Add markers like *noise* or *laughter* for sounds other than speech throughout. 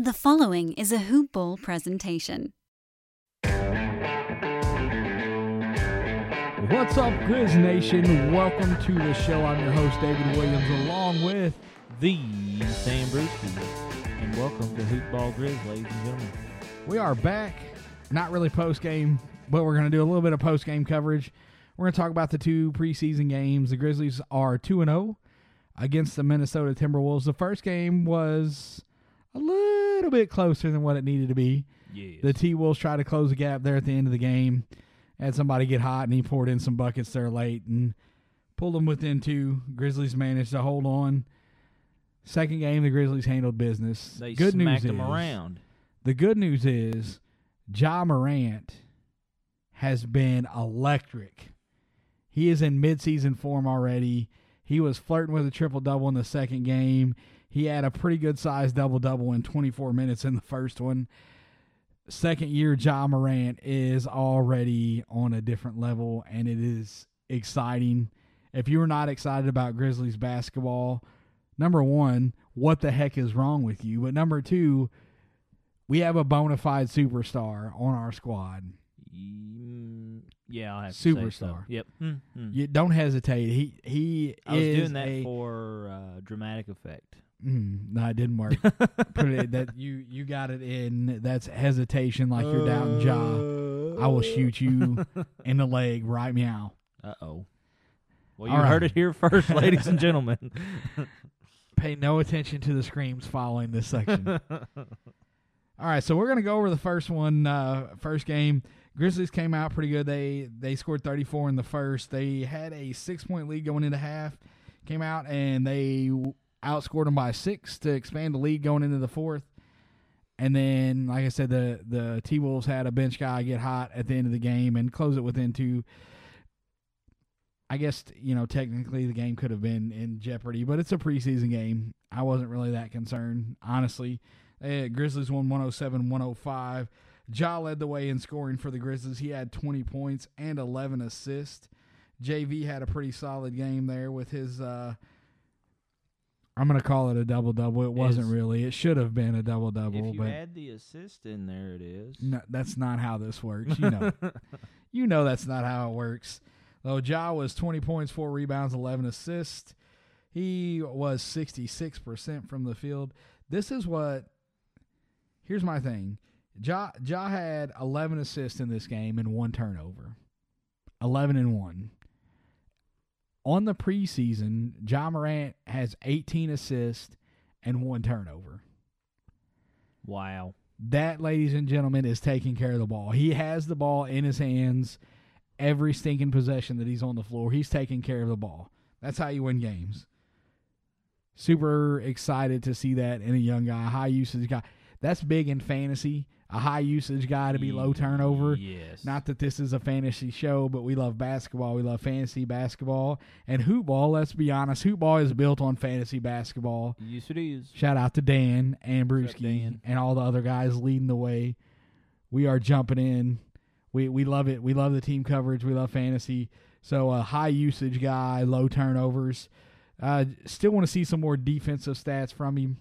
The following is a Hoop Ball presentation. What's up, Grizz Nation? Welcome to the show. I'm your host, David Williams, along with the Sam Brewski. And welcome to Hoop Ball Grizz, ladies and gentlemen. We are back. Not really post game, but we're going to do a little bit of post game coverage. We're going to talk about the two preseason games. The Grizzlies are 2 0 against the Minnesota Timberwolves. The first game was a little bit closer than what it needed to be. Yes. The T Wolves tried to close the gap there at the end of the game. Had somebody get hot, and he poured in some buckets there late and pulled them within two. Grizzlies managed to hold on. Second game, the Grizzlies handled business. they good smacked news them is, around. The good news is, Ja Morant has been electric. He is in midseason form already. He was flirting with a triple double in the second game. He had a pretty good sized double double in 24 minutes in the first one. Second year, Ja Morant is already on a different level, and it is exciting. If you are not excited about Grizzlies basketball, number one, what the heck is wrong with you? But number two, we have a bona fide superstar on our squad. Mm, yeah, I have to say so. Superstar. Yep. Mm, mm. You don't hesitate. He he I was is doing that a, for uh, dramatic effect. Mm, no, it didn't work. *laughs* Put it that you you got it in. That's hesitation, like you're doubting Ja. I will shoot you *laughs* in the leg right meow. Uh oh. Well, All you right. heard it here first, ladies and *laughs* gentlemen. Pay no attention to the screams following this section. All right, so we're gonna go over the first one. Uh, first game, Grizzlies came out pretty good. They they scored 34 in the first. They had a six point lead going into half. Came out and they outscored them by six to expand the lead going into the fourth. And then, like I said, the the T Wolves had a bench guy get hot at the end of the game and close it within two. I guess you know technically the game could have been in jeopardy, but it's a preseason game. I wasn't really that concerned, honestly. Grizzlies won 107 105. Ja led the way in scoring for the Grizzlies. He had 20 points and 11 assists. JV had a pretty solid game there with his. Uh, I'm going to call it a double double. It wasn't really. It should have been a double double, if you but add the assist in there, it is. no, that's not how this works. You know, *laughs* you know that's not how it works. Though Ja was 20 points, four rebounds, 11 assists. He was 66% from the field. This is what. Here's my thing. Ja, ja had 11 assists in this game and one turnover. 11 and 1. On the preseason, Ja Morant has 18 assists and one turnover. wow. That, ladies and gentlemen, is taking care of the ball. He has the ball in his hands every stinking possession that he's on the floor. He's taking care of the ball. That's how you win games. Super excited to see that in a young guy, high usage guy. That's big in fantasy. A high usage guy to be low turnover. Yes. Not that this is a fantasy show, but we love basketball. We love fantasy basketball. And hoop ball, let's be honest, hoop ball is built on fantasy basketball. Yes, it is. Shout out to Dan and Brewski Dan? and all the other guys leading the way. We are jumping in. We we love it. We love the team coverage. We love fantasy. So a high usage guy, low turnovers. Uh, still want to see some more defensive stats from him.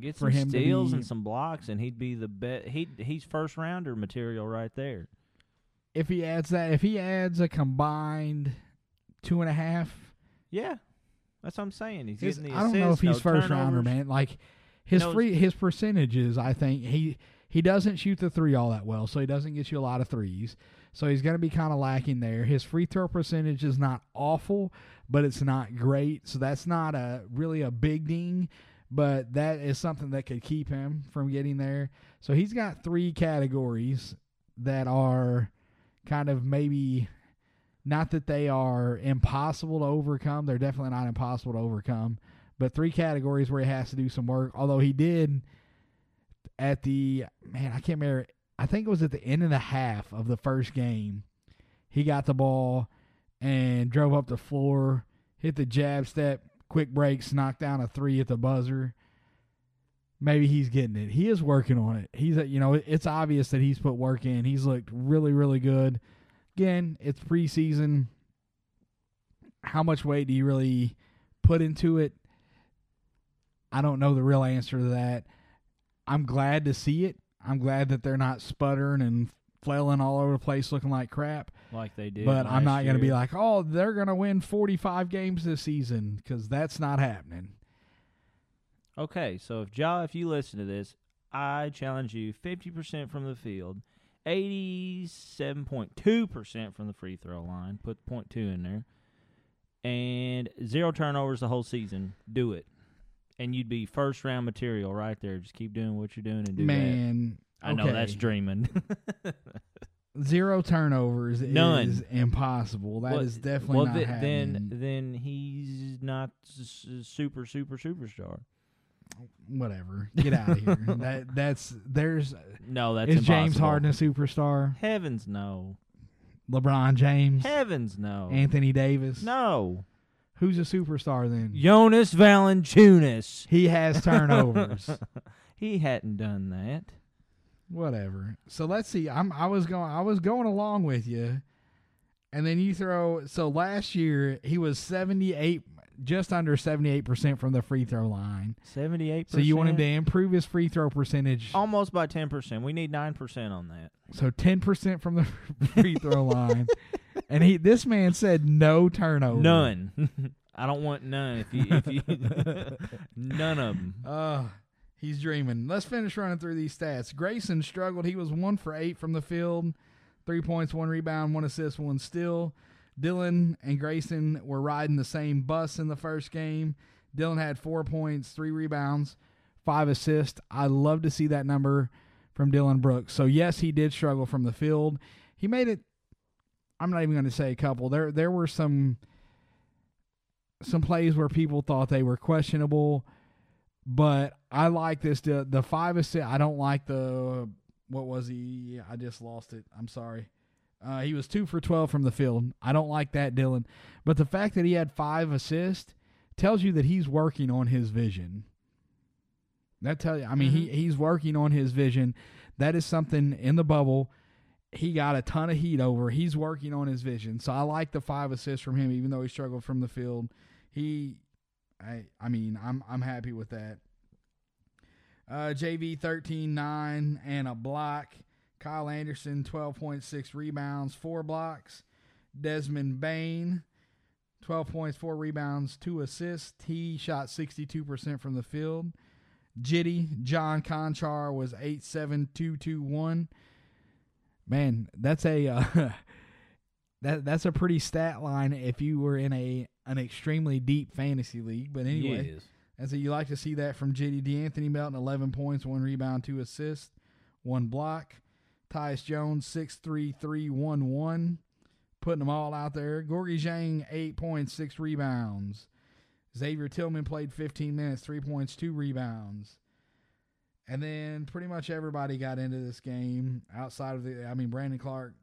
Get some steals be- and some blocks, and he'd be the best. He he's first rounder material right there. If he adds that, if he adds a combined two and a half, Yeah, that's what I'm saying. He's getting the I don't know if he's no first rounder, man. Like his knows- free his percentages, I think he he doesn't shoot the three all that well, so he doesn't get you a lot of threes. So he's going to be kind of lacking there. His free throw percentage is not awful, but it's not great. So that's not a really a big ding, but that is something that could keep him from getting there. So he's got three categories that are kind of maybe not that they are impossible to overcome. They're definitely not impossible to overcome, but three categories where he has to do some work. Although he did at the man, I can't remember. I think it was at the end of the half of the first game. He got the ball and drove up the floor, hit the jab step, quick breaks, knocked down a three at the buzzer. Maybe he's getting it. He is working on it. He's, you know, it's obvious that he's put work in. He's looked really, really good. Again, it's preseason. How much weight do you really put into it? I don't know the real answer to that. I'm glad to see it. I'm glad that they're not sputtering and flailing all over the place looking like crap. Like they did. but I'm not going to be like, oh, they're going to win 45 games this season because that's not happening. Okay, so if Ja, if you listen to this, I challenge you: fifty percent from the field, eighty-seven point two percent from the free throw line. Put point two in there, and zero turnovers the whole season. Do it, and you'd be first round material right there. Just keep doing what you're doing and do that. Man, I know that's dreaming. *laughs* Zero turnovers None. is impossible. That is Well, definitely well, not th- then then he's not super super superstar. Whatever. Get out of here. *laughs* that that's there's uh, No, that's is James. Harden a superstar? Heavens no. LeBron James, Heavens no. Anthony Davis. no. Who's a superstar then? Jonas Valanciunas. He has turnovers. *laughs* he hadn't done that. Whatever. So let's see. I'm I was going I was going along with you. And then you throw so last year he was 78 just under 78% from the free throw line. Seventy-eight. So you want him to improve his free throw percentage. almost by ten percent. We need nine percent on that. So 10% from the *laughs* free throw line. And he this man said no turnover. None. *laughs* I don't want none. If you, if you, *laughs* none of them. Uh, he's dreaming. Let's finish running through these stats. Grayson struggled. He was one for eight from the field, three points, one rebound, one assist, one steal. Dillon and Grayson were riding the same bus in the first game. Dillon had four points, three rebounds, five assists. I love to see that number from Dillon Brooks. So yes, he did struggle from the field. He made it. I'm not even going to say a couple. There there were some some plays where people thought they were questionable but I like this. The the five assist. I don't like the what was he? I just lost it. I'm sorry. Uh, he was two for twelve from the field. I don't like that, Dillon. But the fact that he had five assists tells you that he's working on his vision. That tell you. I mean, he he's working on his vision. That is something in the bubble. He got a ton of heat over. He's working on his vision. So I like the five assists from him, even though he struggled from the field. He I I mean I'm I'm happy with that. Uh, JV 13-9 and a block. Kyle Anderson 12.6 rebounds, four blocks. Desmond Bane 12 points, four rebounds, two assists. He shot 62% from the field. Jitty John Konchar was 87221. Man, that's a uh, *laughs* that that's a pretty stat line if you were in a an extremely deep fantasy league. But anyway, Yes. and so you like to see that from JD De'Anthony Melton, 11 points, one rebound, two assists, one block. Tyus Jones, 6'3", putting them all out there. Gorgui Dieng, 8 points, 6 rebounds. Xavier Tillman played 15 minutes, 3 points, 2 rebounds. And then pretty much everybody got into this game outside of the, I mean, Brandon Clarke,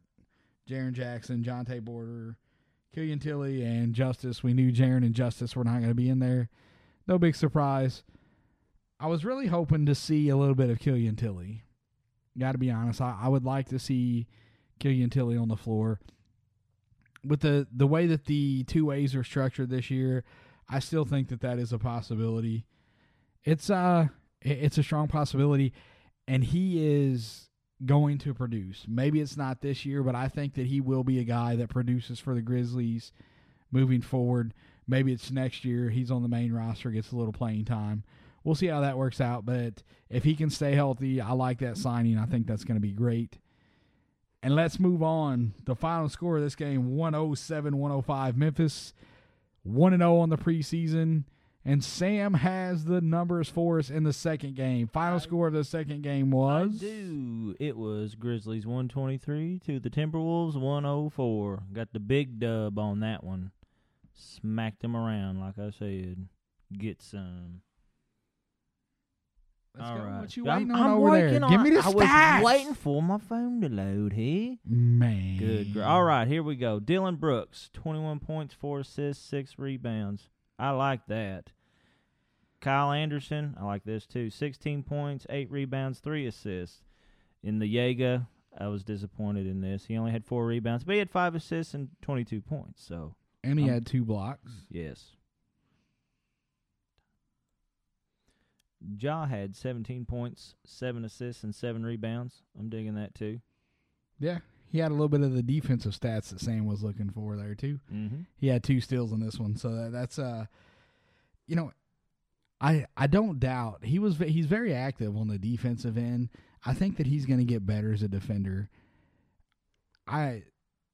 Jaren Jackson, Jontay Porter, Killian Tillie, and Justise. We knew Jaren and Justise were not going to be in there. No big surprise. I was really hoping to see a little bit of Killian Tillie. Got to be honest, I, I would like to see Killian Tillie on the floor. With the the way that the two ways are structured this year, I still think that that is a possibility. It's uh it's a strong possibility, and he is going to produce. Maybe it's not this year, but I think that he will be a guy that produces for the Grizzlies moving forward. Maybe it's next year. He's on the main roster, gets a little playing time. We'll see how that works out. But if he can stay healthy, I like that signing. I think that's going to be great. And let's move on. The final score of this game 107 105. Memphis 1 0 on the preseason. And Sam has the numbers for us in the second game. Final I- score of the second game was. I do. It was Grizzlies 123 to the Timberwolves 104. Got the big dub on that one. Smacked them around, like I said. Get some. Let's All go. right. What you I'm- waiting on I'm over there? working Give me the I stats. was waiting for my phone to load here. Man. Good. gr- All right, here we go. Dillon Brooks, 21 points, 4 assists, 6 rebounds. I like that. Kyle Anderson, I like this too. 16 points, 8 rebounds, 3 assists. In the Jaeger, I was disappointed in this. He only had 4 rebounds, but he had 5 assists and 22 points. So, And he Um, had two blocks. yes. Ja had 17 points, seven assists, and seven rebounds. I'm digging that too. Yeah, he had a little bit of the defensive stats that Sam was looking for there too. Mm-hmm. He had two steals in this one, so that, that's uh, you know, I I don't doubt he was he's very active on the defensive end. I think that he's going to get better as a defender. I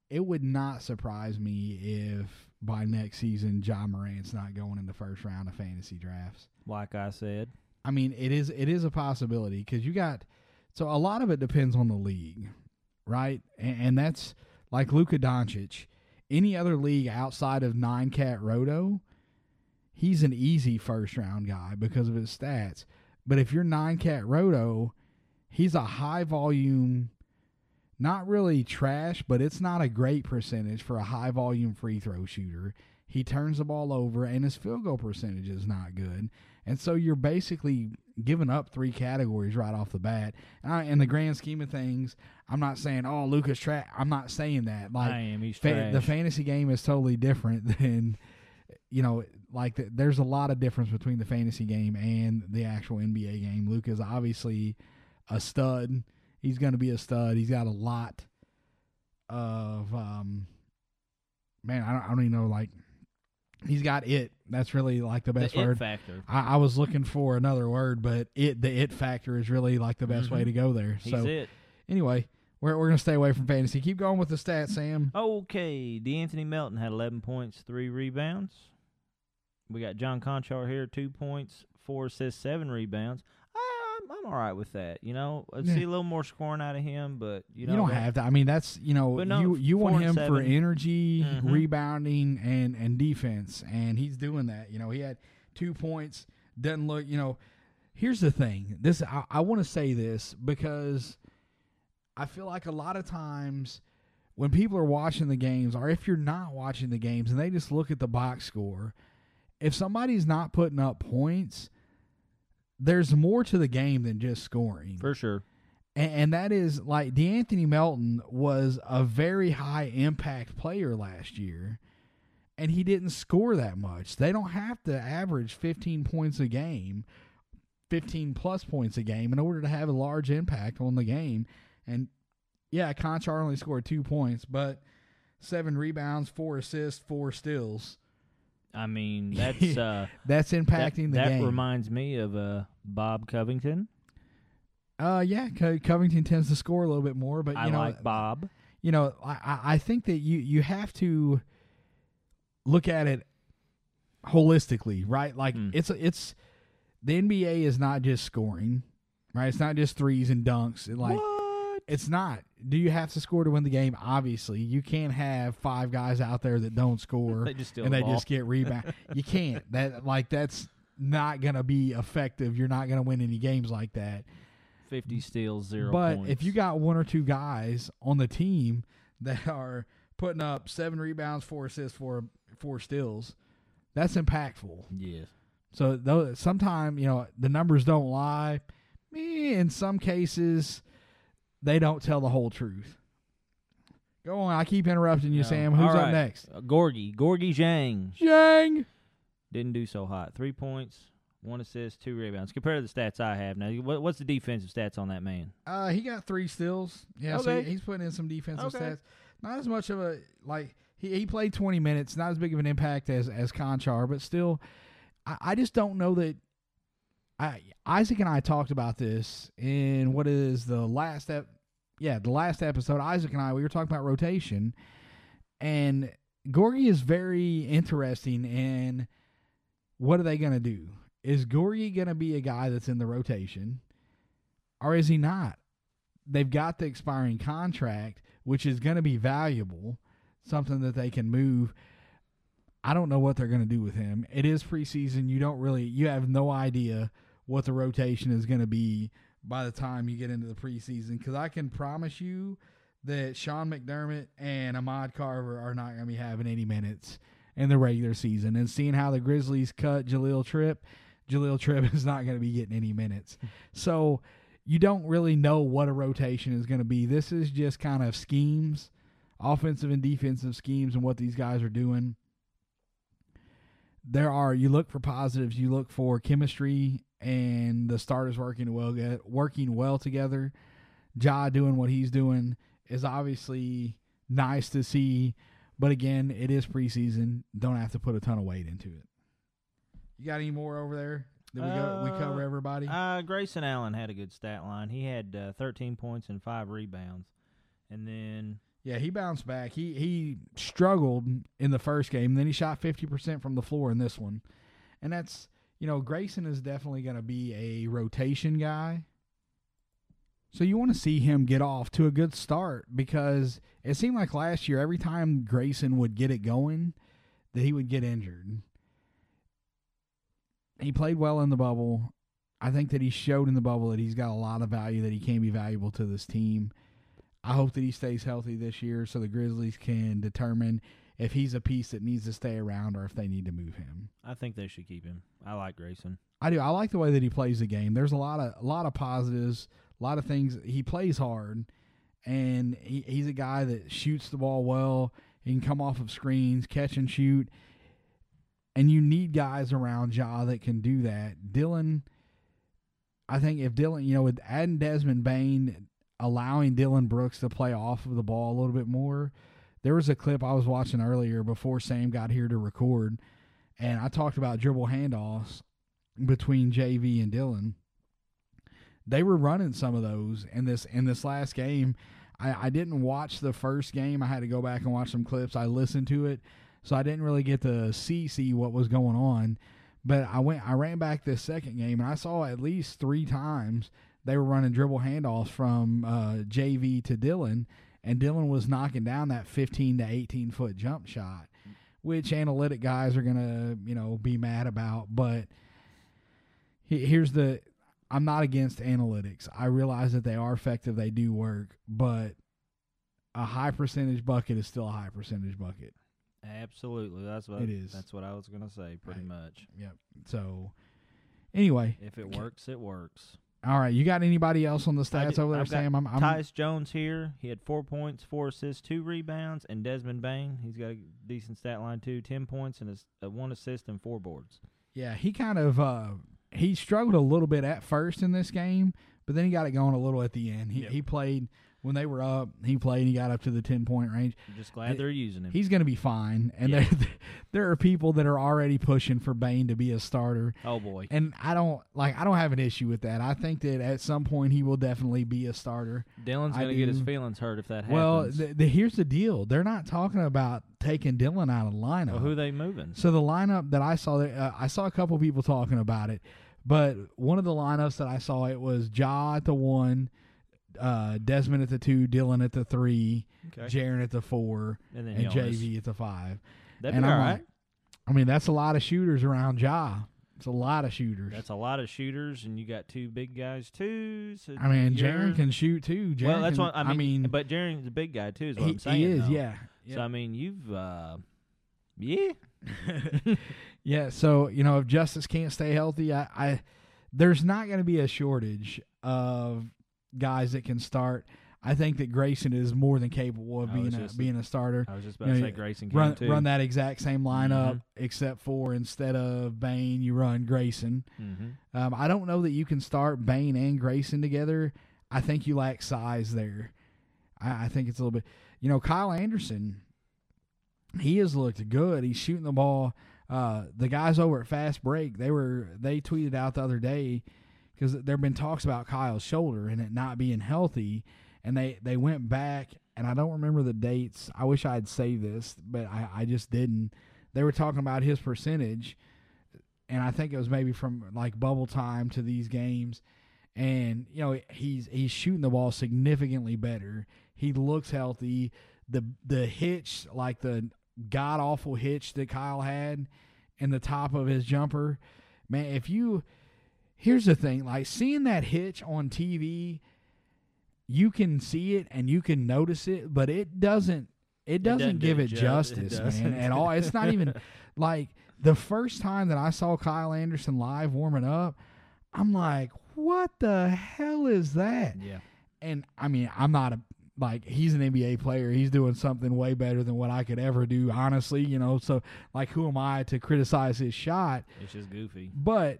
it would not surprise me if by next season Ja Morant's not going in the first round of fantasy drafts. Like I said, I mean, it is it is a possibility because you got so a lot of it depends on the league, right? And, and that's like Luka Doncic. Any other league outside of nine cat roto, he's an easy first round guy because of his stats. But if you're nine cat roto, he's a high volume, not really trash, but it's not a great percentage for a high volume free throw shooter. He turns the ball over, and his field goal percentage is not good. And so you're basically giving up three categories right off the bat. And I, in the grand scheme of things, I'm not saying, oh, Luka's trash. I'm not saying that. Like I am. He's fa- trash. the fantasy game is totally different *laughs* than, you know, like the, there's a lot of difference between the fantasy game and the actual NBA game. Luke is obviously a stud. He's going to be a stud. He's got a lot of, um, man, I don't, I don't even know, like, he's got it. That's really like the the best it word. factor. I, I was looking for another word, but it the it factor is really like the best way Mhm. to go there. He's so it. anyway, we're we're gonna stay away from fantasy. Keep going with the stats, Sam. Okay, De'Anthony Melton had 11 points, three rebounds. We got John Konchar here, two points, four assists, seven rebounds. I'm, I'm all right with that. You know, I Yeah. see a little more scoring out of him, but you You, don't that- have to. I mean, that's you know no, you you want him for energy, Mhm. rebounding, and and defense, and he's doing that. You know, he had two points. Doesn't look. You know, here's the thing. This I, I want to say this because I feel like a lot of times when people are watching the games, or if you're not watching the games, and they just look at the box score, if somebody's not putting up points, there's more to the game than just scoring. for sure. And, and that is like De'Anthony Melton was a very high impact player last year, and he didn't score that much. They don't have to average 15 points a game, 15 plus points a game in order to have a large impact on the game. And yeah, Konchar only scored two points, but seven rebounds, four assists, four steals. I mean, *laughs* that's uh, That's that, impacting the that game. reminds me of uh, Bob Covington. uh, yeah, Co- Covington tends to score a little bit more, but you I know, like Bob. you know, I, I- think that you you have to look at it holistically, right? Like Hmm. it's it's the NBA is not just scoring, right? It's not just threes and dunks. It, like what? it's not. Do you have to score to win the game? Obviously, you can't have five guys out there that don't score *laughs* They just and the they ball. just get *laughs* rebound. you can't. That like that's not gonna be effective. You're not gonna win any games like that. 50 steals, zero But points. if you got one or two guys on the team that are putting up seven rebounds, four assists, four four steals, that's impactful. yes, So though sometimes you know the numbers don't lie. Eh, In some cases, they don't tell the whole truth. Go on. I keep interrupting you, No. Sam. Who's All up next? uh, Gorgui, Gorgui Dieng Dieng. didn't do so hot. Three points, one assist, two rebounds. Compared to the stats I have now, what, what's the defensive stats on that man? Uh, he got three steals. Yeah, so Okay. he- he's putting in some defensive Okay. stats. Not as much of a like he, he played twenty minutes. Not as big of an impact as as Konchar, but still, I, I just don't know that. I Isaac and I talked about this in what is the last ep, yeah the last episode. Isaac and I we were talking about rotation, and Gorgui is very interesting in what are they going to do? Is Gorgui going to be a guy that's in the rotation, or is he not? They've got the expiring contract, which is going to be valuable, something that they can move. I don't know what they're going to do with him. It is preseason. You don't really, you have no idea what the rotation is going to be by the time you get into the preseason. Because I can promise you that Sean McDermott and Ahmad Caver are not going to be having any minutes in the regular season. And seeing how the Grizzlies cut Jaleel Tripp, Jaleel Tripp *laughs* is not going to be getting any minutes. So you don't really know what a rotation is going to be. This is just kind of schemes, offensive and defensive schemes, and what these guys are doing. There are, you look for positives, you look for chemistry and the starters working well get, working well together. Ja doing what he's doing is obviously nice to see, but again, it is preseason. Don't have to put a ton of weight into it. You got any more over there? Did we go? We cover Uh, everybody. Uh, Grayson Allen had a good stat line. He had uh, 13 points and five rebounds, and then Yeah, he bounced back. He he struggled in the first game, then he shot fifty percent from the floor in this one, and that's you know Grayson is definitely going to be a rotation guy. So you want to see him get off to a good start because it seemed like last year every time Grayson would get it going, that he would get injured. He played well in the bubble. I think that he showed in the bubble that he's got a lot of value that he can be valuable to this team. I hope that he stays healthy this year so the Grizzlies can determine if he's a piece that needs to stay around or if they need to move him. I think they should keep him. I like Grayson. I do. I like the way that he plays the game. There's a lot of a lot of positives, a lot of things. He plays hard, and he, he's a guy that shoots the ball well. He can come off of screens, catch and shoot, and you need guys around Ja that can do that. Dillon, I think if Dillon, you know, with adding Desmond Bane, allowing Dillon Brooks to play off of the ball a little bit more. There was a clip I was watching earlier before Sam got here to record, and I talked about dribble handoffs between JV and Dillon. They were running some of those in this in this last game. I, I didn't watch the first game. I had to go back and watch some clips. I listened to it, so I didn't really get to see see what was going on. But I went I ran back this second game and I saw at least three times they were running dribble handoffs from uh, JV to Dillon, and Dillon was knocking down that 15 to 18 foot jump shot, which analytic guys are gonna you know be mad about. But here's the I'm not against analytics. I realize that they are effective, they do work, but a high percentage bucket is still a high percentage bucket. Absolutely, that's what It is. That's what I was gonna say. Pretty Right. much. Yep. So anyway, If it works, it works. All right. You got anybody else on the stats did- over there, I've got Sam? I'm, I'm Tyus Jones here. He had four points, four assists, two rebounds, and Desmond Bane. He's got a decent stat line too. Ten points and a one assist and four boards. Yeah, he kind of uh he struggled a little bit at first in this game, but then he got it going a little at the end. He Yep. he played when they were up. He played. and He got up to the ten point range. I'm just glad It- they're using him. He's going to be fine. And Yeah. there *laughs* there are people that are already pushing for Bane to be a starter. oh boy. And I don't like I don't have an issue with that. I think that at some point he will definitely be a starter. Dillon's gonna get his feelings hurt if that Well, happens. the, the, here's the deal. They're not talking about taking Dillon out of the lineup. well, who they moving? So the lineup that I saw, uh, I saw a couple people talking about it, but one of the lineups that I saw it was Ja at the one, uh, Desmond at the two, Dillon at the three, Okay. Jaren at the four, and then and JV at the five. That'd and be all I'm right. like, I mean, that's a lot of shooters around Ja. It's a lot of shooters. That's a lot of shooters, and you got two big guys too. So I mean, Jaren can shoot too. Jaren well, that's can- what I mean. but Jaren's a big guy too. Is what he, I'm saying. he is, though. yeah. So I mean, you've uh, yeah. *laughs* Yeah, so you know if Justise can't stay healthy, I, I there's not going to be a shortage of guys that can start. I think that Grayson is more than capable of I being a, being a starter. I was just about You to know, say Grayson can Run too. run that exact same lineup, Mhm. except for instead of Bane, you run Grayson. Mm-hmm. Um, I don't know that you can start Bane and Grayson together. I think you lack size there. I, I think it's a little bit. You know, Kyle Anderson, he has looked good. He's shooting the ball. Uh, the guys over at Fast Break, they were they tweeted out the other day because there have been talks about Kyle's shoulder and it not being healthy, and they they went back and I don't remember the dates. I wish I had saved this, but I, I just didn't. They were talking about his percentage, and I think it was maybe from like bubble time to these games, and you know he's he's shooting the ball significantly better. He looks healthy. The the hitch, like the god awful hitch that Kyle had in the top of his jumper, man. If you here's the thing, like seeing that hitch on TV, you can see it and you can notice it, but it doesn't. It doesn't, doesn't give it it ju- it justice, man, at all. It's not even *laughs* like the first time that I saw Kyle Anderson live warming up. I'm like, what the hell is that? Yeah. and I mean, I'm not a like he's an NBA player. He's doing something way better than what I could ever do, honestly. You know, so like, who am I to criticize his shot? It's just goofy. But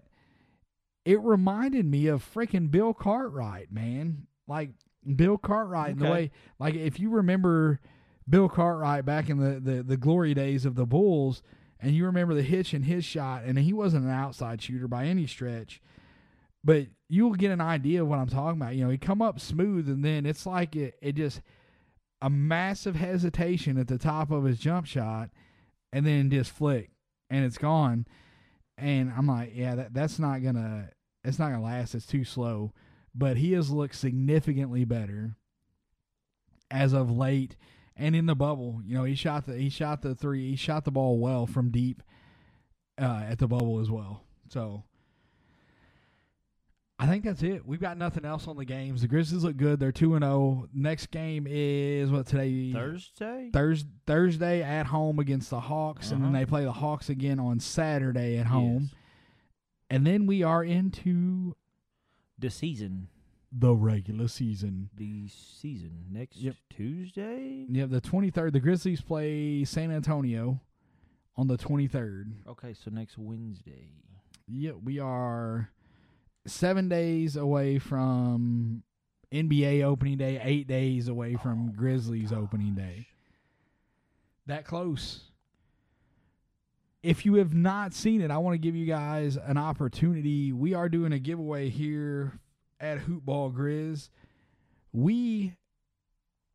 it reminded me of freaking Bill Cartwright, man. Like Bill Cartwright in the way, like if you remember Bill Cartwright back in the, the, the glory days of the Bulls, and you remember the hitch in his shot, and he wasn't an outside shooter by any stretch, but you'll get an idea of what I'm talking about. You know, he come up smooth, and then it's like it, it just a massive hesitation at the top of his jump shot, and then just flick, and it's gone. And I'm like, yeah, that that's not gonna it's not gonna last. It's too slow. But he has looked significantly better as of late and in the bubble. You know, he shot the he shot the three he shot the ball well from deep uh, at the bubble as well. So I think that's it. We've got nothing else on the games. The Grizzlies look good. They're two and zero. Next game is what today Thursday. Thurs Thursday at home against the Hawks, and then Uh-huh. they play the Hawks again on Saturday at home. Yes. And then we are into The season. the regular season. The season next Yep. Tuesday. Have the 23rd. The Grizzlies play San Antonio on the 23rd. Okay, so next Wednesday. Yep, we are seven days away from NBA opening day, eight days away from Oh, Grizzlies opening day. That close. If you have not seen it, I want to give you guys an opportunity. We are doing a giveaway here at Hoopball Grizz. We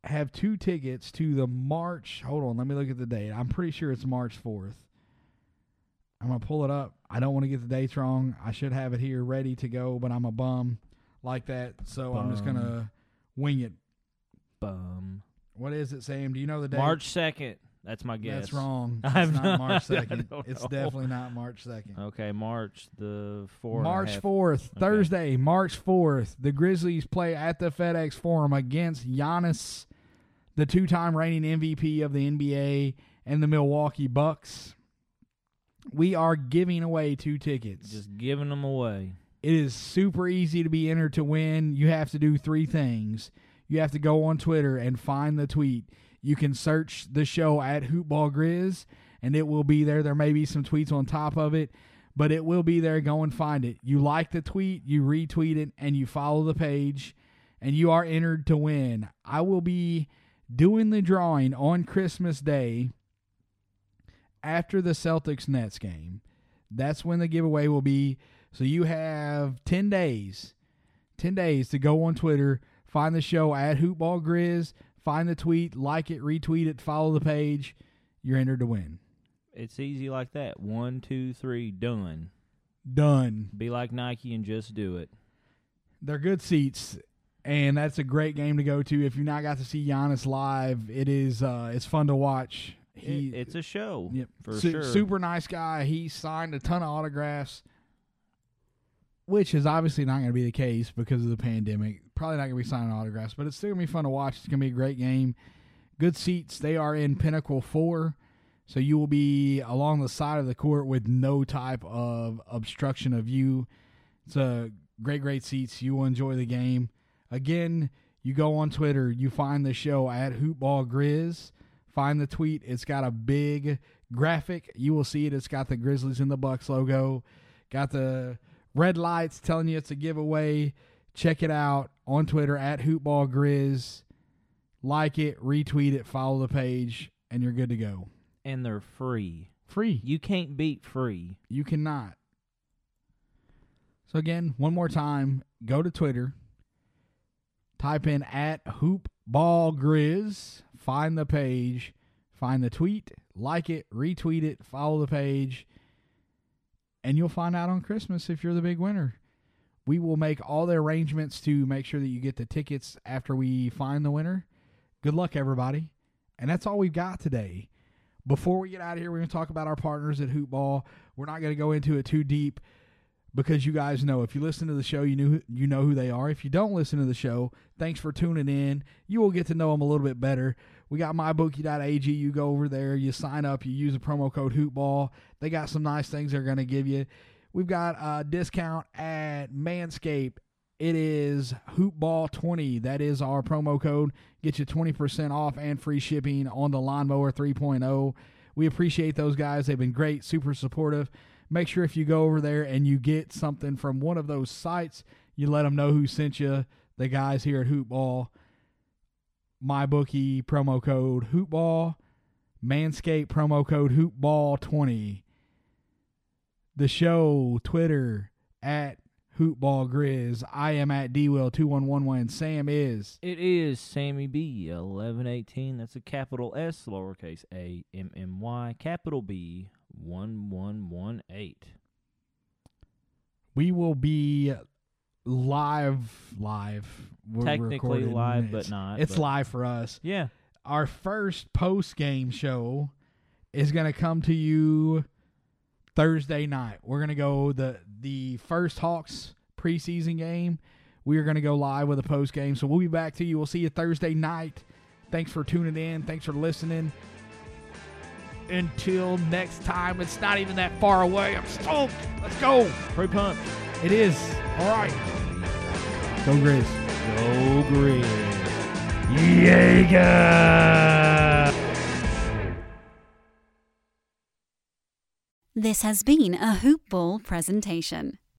have two tickets to the March. Hold on, let me look at the date. I'm pretty sure it's March 4th. I'm gonna pull it up. I don't want to get the dates wrong. I should have it here ready to go, but I'm a bum like that, so I'm just gonna wing it. Bum. What is it, Sam? Do you know the date? March second. That's my guess. That's wrong. *laughs* It's have not no- *laughs* March second. It's definitely not March second. Okay, March the fourth. March fourth, Okay. Thursday, March fourth. The Grizzlies play at the FedEx Forum against Giannis, the two-time reigning MVP of the NBA, and the Milwaukee Bucks. We are giving away two tickets. Just giving them away. It is super easy to be entered to win. You have to do three things. You have to go on Twitter and find the tweet. You can search the show at Hoopball Grizz, and it will be there. There may be some tweets on top of it, but it will be there. Go and find it. You like the tweet, you retweet it, and you follow the page, and you are entered to win. I will be doing the drawing on Christmas Day after the Celtics Nets game. That's when the giveaway will be. So you have 10 days, 10 days to go on Twitter, find the show at Hoopball Grizz, find the tweet, like it, retweet it, follow the page. You're entered to win. It's easy like that. One, two, three, done. Done. Be like Nike and just do it. They're good seats, and that's a great game to go to. If you've not got to see Giannis live, it is uh, it's fun to watch. He, It- it's a show Yep. for Su- sure. Super nice guy. He signed a ton of autographs, which is obviously not going to be the case because of the pandemic. Probably not going to be signing autographs, but it's still going to be fun to watch. It's going to be a great game. Good seats. They are in Pinnacle 4, so you will be along the side of the court with no type of obstruction of view. It's a great, great seats. You will enjoy the game. Again, you go on Twitter, you find the show at Hoopball Grizz. Find the tweet. It's got a big graphic. You will see it. It's got the Grizzlies and the Bucks logo. Got the red lights telling you it's a giveaway. Check it out on Twitter at Hoopball Grizz. Like it, retweet it, follow the page, and you're good to go. and they're free. Free. You can't beat free. You cannot. So again, one more time, go to Twitter, type in at hoopballgrizz, find the page, find the tweet, like it, retweet it, follow the page, and you'll find out on Christmas if you're the big winner. We will make all the arrangements to make sure that you get the tickets after we find the winner. Good luck, everybody. And that's all we've got today. Before we get out of here, we're going to talk about our partners at Hoopball. We're not going to go into it too deep because you guys know if you listen to the show, you knew you know who they are. If you don't listen to the show, thanks for tuning in. You will get to know them a little bit better. We got mybookie.ag. You go over there, you sign up, you use the promo code Hoopball. They got some nice things they're going to give you. We've got a discount at Manscaped. It is Hoopball20. That is our promo code. Get you 20% off and free shipping on the Lawnmower 3.0. We appreciate those guys. They've been great, super supportive. Make sure if you go over there and you get something from one of those sites, you let them know who sent you. The guys here at Hoopball, my bookie promo code Hoopball, Manscaped promo code Hoopball20. The show Twitter at Hoopball Grizz. I am at DWill2111. Sam is. It is Sammy B, 1118. That's a capital S, lowercase a, M M Y, capital B, 1118. We will be live, live. We're Technically recording live, but not, It's but- live for us. Yeah. Our first post game show is going to come to you Thursday night. We're going to go the the first Hawks preseason game. We are going to go live with a post game. So we'll be back to you. We'll see you Thursday night. Thanks for tuning in. Thanks for listening. Until next time, it's not even that far away. I'm stoked. Let's go. Pre pump. It is. All right. Go Grizz. Go Grizz. Jaeger. This has been a Hoop Ball presentation.